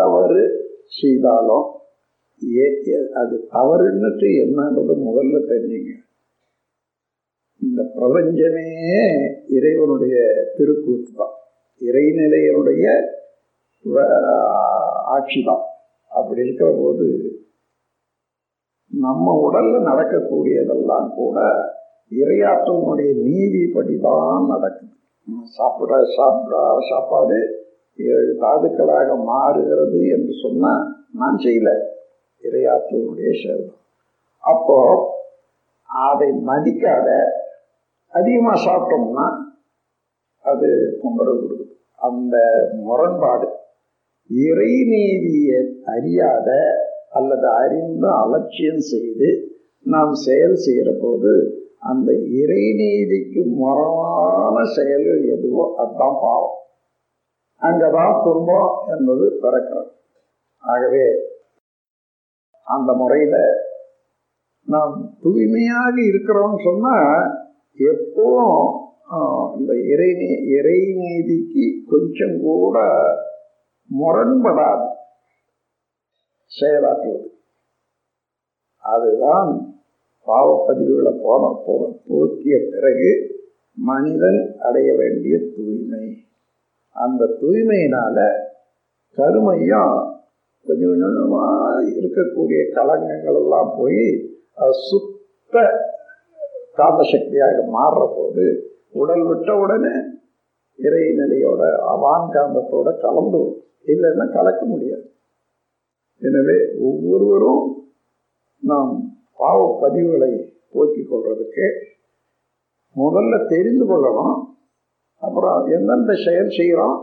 தவறு செய்தாலும் ஏ- அது தவறுன்னுட்டு என்னன்றது முதல்ல தெரிஞ்சுங்க. இந்த பிரபஞ்சமே இறைவனுடைய திருக்கூத்து தான் இறைநிலையனுடைய ஆட்சி தான் அப்படி இருக்கிற போது நம்ம உடல்ல நடக்கக்கூடியதெல்லாம் கூட இரையாற்றனுடைய நீதிப்படி தான் நடக்குது. நம்ம சாப்பிட சாப்பிட சாப்பாடு ஏழு தாதுக்களாக மாறுகிறது என்று சொன்னால் நான் செய்யல. இறையாற்றலுடைய சேர்ந்தோம் அப்போ அதை மதிக்காத அதிகமாக சாப்பிட்டோம்னா அது தொந்தரவு கொடுக்குது. அந்த முரண்பாடு இறைநீதியை அறியாத அல்லது அறிந்து அலட்சியம் செய்து நாம் செயல் செய்கிற போது அந்த இறைநீதிக்கு முரணான செயல்கள் எதுவோ அதுதான் பாவம். அங்கதான் துன்பம் என்பது பிறக்கிறது. ஆகவே அந்த முறையில நாம் தூய்மையாக இருக்கிறோம்னு சொன்னா எப்பவும் இந்த இறைநீ இறைநீதிக்கு கொஞ்சம் கூட முரண்படாது. செயலாற்றுவது. அதுதான் பாவப்பதிவுகளை போன போக போக்கிய பிறகு மனிதன் அடைய வேண்டிய தூய்மை. அந்த தூய்மையினால கருமையும் கொஞ்சம் கொஞ்சமாக இருக்கக்கூடிய கலங்கங்கள் எல்லாம் போய் சுத்த காந்த சக்தியாக மாறுற போது உடல் விட்ட உடனே இறை நிலையோட அவான் கலந்து இல்லைன்னா கலக்க முடியாது. எனவே ஒவ்வொருவரும் நாம் பாவ பதிவுகளை போக்கிக் கொள்றதுக்கு முதல்ல தெரிந்து கொள்ளணும். அப்புறம் எந்தெந்த செயல் செய்கிறோம்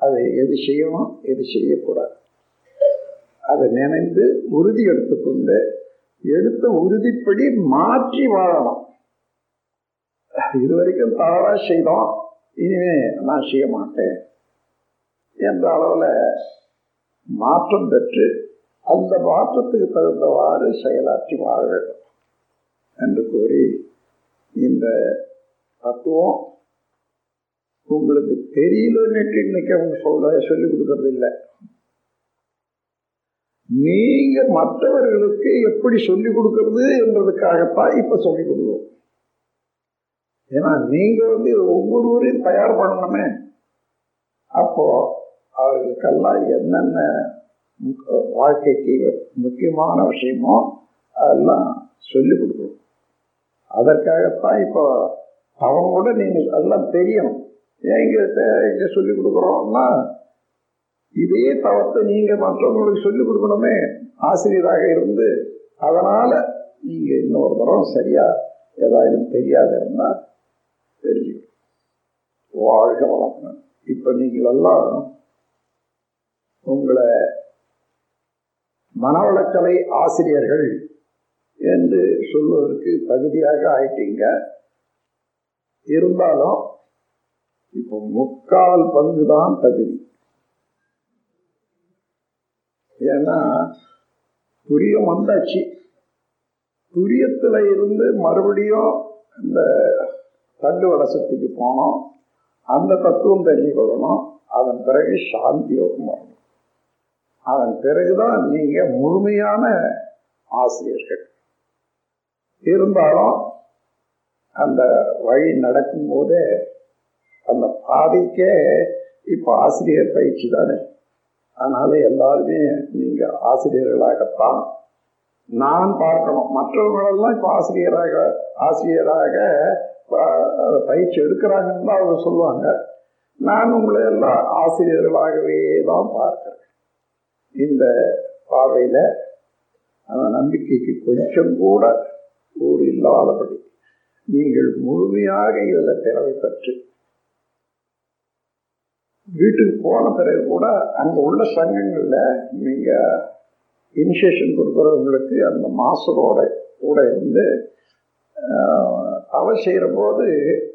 அது எது செய்யணும் எது செய்யக்கூடாது. அதை நினைந்து உறுதி எடுத்துக்கொண்டு எடுத்த உறுதிப்படி மாற்றி வாழணும். இது வரைக்கும் தவறா செய்தோம் இனிமே நான் செய்ய மாட்டேன் என்ற அளவில் மாற்றம் பெற்று அந்த மாற்றத்துக்கு தகுந்தவாறு செயலாற்றி வாழ வேண்டும் என்று கூறி இந்த தத்துவம் உங்களுக்கு தெரியலன்னு இன்னைக்கு அவங்க சொல்ல சொல்லிக் கொடுக்கறது இல்லை. நீங்க மற்றவர்களுக்கு எப்படி சொல்லிக் கொடுக்கறது என்றதுக்காகத்தான் இப்ப சொல்லிக் கொடுக்குறோம். ஏன்னா நீங்க வந்து ஒவ்வொருவரையும் தயார் பண்ணணுமே. அப்போ அவர்களுக்கெல்லாம் என்னென்ன முக்க- வாழ்க்கைக்கு முக்கியமான விஷயமோ அதெல்லாம் சொல்லிக் கொடுக்கணும் அதற்காகத்தான் இப்போ அவங்க கூட நீங்கள் எல்லாம் தெரியும் ஏன் இங்கே இங்கே சொல்லிக் கொடுக்குறோம்னா இதே தவத்தை நீங்கள் மற்றவங்களுக்கு சொல்லிக் கொடுக்கணுமே. ஆசிரியராக இருந்து அதனால் நீங்கள் இன்னொரு தரம் சரியாக ஏதாவது தெரியாது இருந்தால் தெரிஞ்சுக்கணும். வாழ்க வளர்ப்பு இப்போ நீங்கள் எல்லாம் உங்களை மனவளக்கலை ஆசிரியர்கள் என்று சொல்வதற்கு தகுதியாக ஆயிட்டீங்க. இருந்தாலும் இப்போ முக்கால் பங்கு தான் தகுதி. ஏன்னா துரியம் வந்தாச்சு. துரியத்துல இருந்து மறுபடியும் இந்த தண்டு வடசத்துக்கு போனோம். அந்த தத்துவம் தெரிஞ்சு கொள்ளணும். அதன் பிறகு சாந்தி யோகம் வரணும். அதன் பிறகுதான் நீங்க முழுமையான ஆசிரியர்கள். இருந்தாலும் அந்த வழி நடக்கும் போதே அந்த பாதைக்கே இப்போ ஆசிரியர் பயிற்சி தானே. அதனால் எல்லாருமே நீங்கள் ஆசிரியர்களாகத்தான் நான் பார்க்கணும். மற்றவர்களெல்லாம் இப்போ ஆசிரியராக ஆசிரியராக அதை பயிற்சி எடுக்கிறாங்கன்னு தான் அவங்க சொல்லுவாங்க. நான் உங்களை எல்லாம் ஆசிரியர்களாகவே தான் பார்க்குறேன். இந்த பார்வையில் அந்த நம்பிக்கைக்கு கொஞ்சம் கூட ஊர் இல்லாதபடி நீங்கள் முழுமையாக இதில் திறமை பெற்று வீட்டுக்கு போன பிறகு கூட அங்கே உள்ள சங்கங்களில் நீங்கள் இனிஷியேஷன் கொடுக்குறவங்களுக்கு அந்த மாஸ்டரோட கூட இருந்து அவர் செய்கிற போது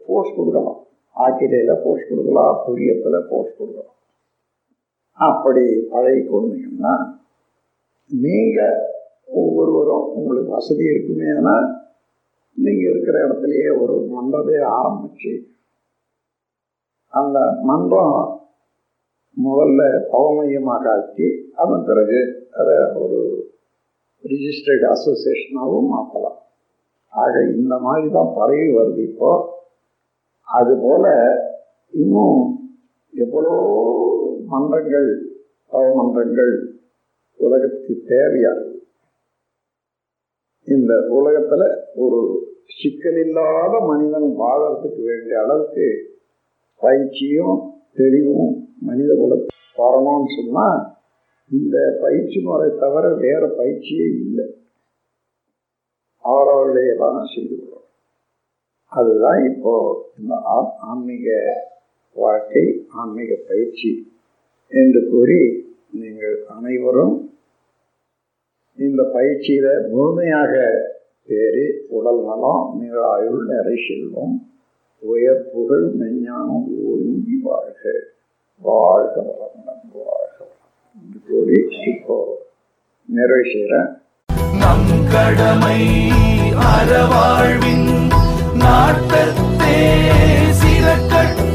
போஸ்ட் கொடுக்கலாம். ஆக்கிரையில் போஸ்ட் கொடுக்கலாம் துரியத்தில் போஸ்ட் கொடுக்கலாம். அப்படி பழகி கொண்டீங்கன்னா நீங்கள் ஒவ்வொருவரும் உங்களுக்கு வசதி இருக்குமேனா நீங்கள் இருக்கிற இடத்துலையே ஒரு மண்டபே ஆரம்பிச்சு அந்த மன்றம் முதல்ல தவமையமாக ஆக்கி அதன் பிறகு அதை ஒரு ரிஜிஸ்டர்டு அசோசியேஷனாகவும் மாற்றலாம் ஆக இந்த மாதிரி தான் பரவி வருது இப்போ. அதுபோல் இன்னும் எவ்வளோ மன்றங்கள் பவமன்றங்கள் உலகத்துக்கு தேவையானது இந்த உலகத்தில் ஒரு சிக்கல் இல்லாத மனிதன் வாழறதுக்கு வேண்டிய அளவுக்கு பயிற்சியும் தெளிவும் மனித குலத்தை வரணும்னு சொன்னால் இந்த பயிற்சி முறை தவிர வேறு பயிற்சியே இல்லை. அவரவர்களே தான் செய்து கொள்ளும் அதுதான் இப்போ இந்த ஆன்மீக வாழ்க்கை ஆன்மீக பயிற்சி என்று கூறி நீங்கள் அனைவரும் இந்த பயிற்சியில் முழுமையாக தேறி உடல் நலம் நீராயுள் நிறை செல்வம் உயர் புகழ் மெஞ்ஞானம் ஓங்கி வாழ்க. வாழ்க வளமுடன் வாழ்க என்று கூறி இப்போ நிறைவு செய்கிறேன் நம் கடமை அறவாழ்வின் நாட்டத்தே சில கட்ட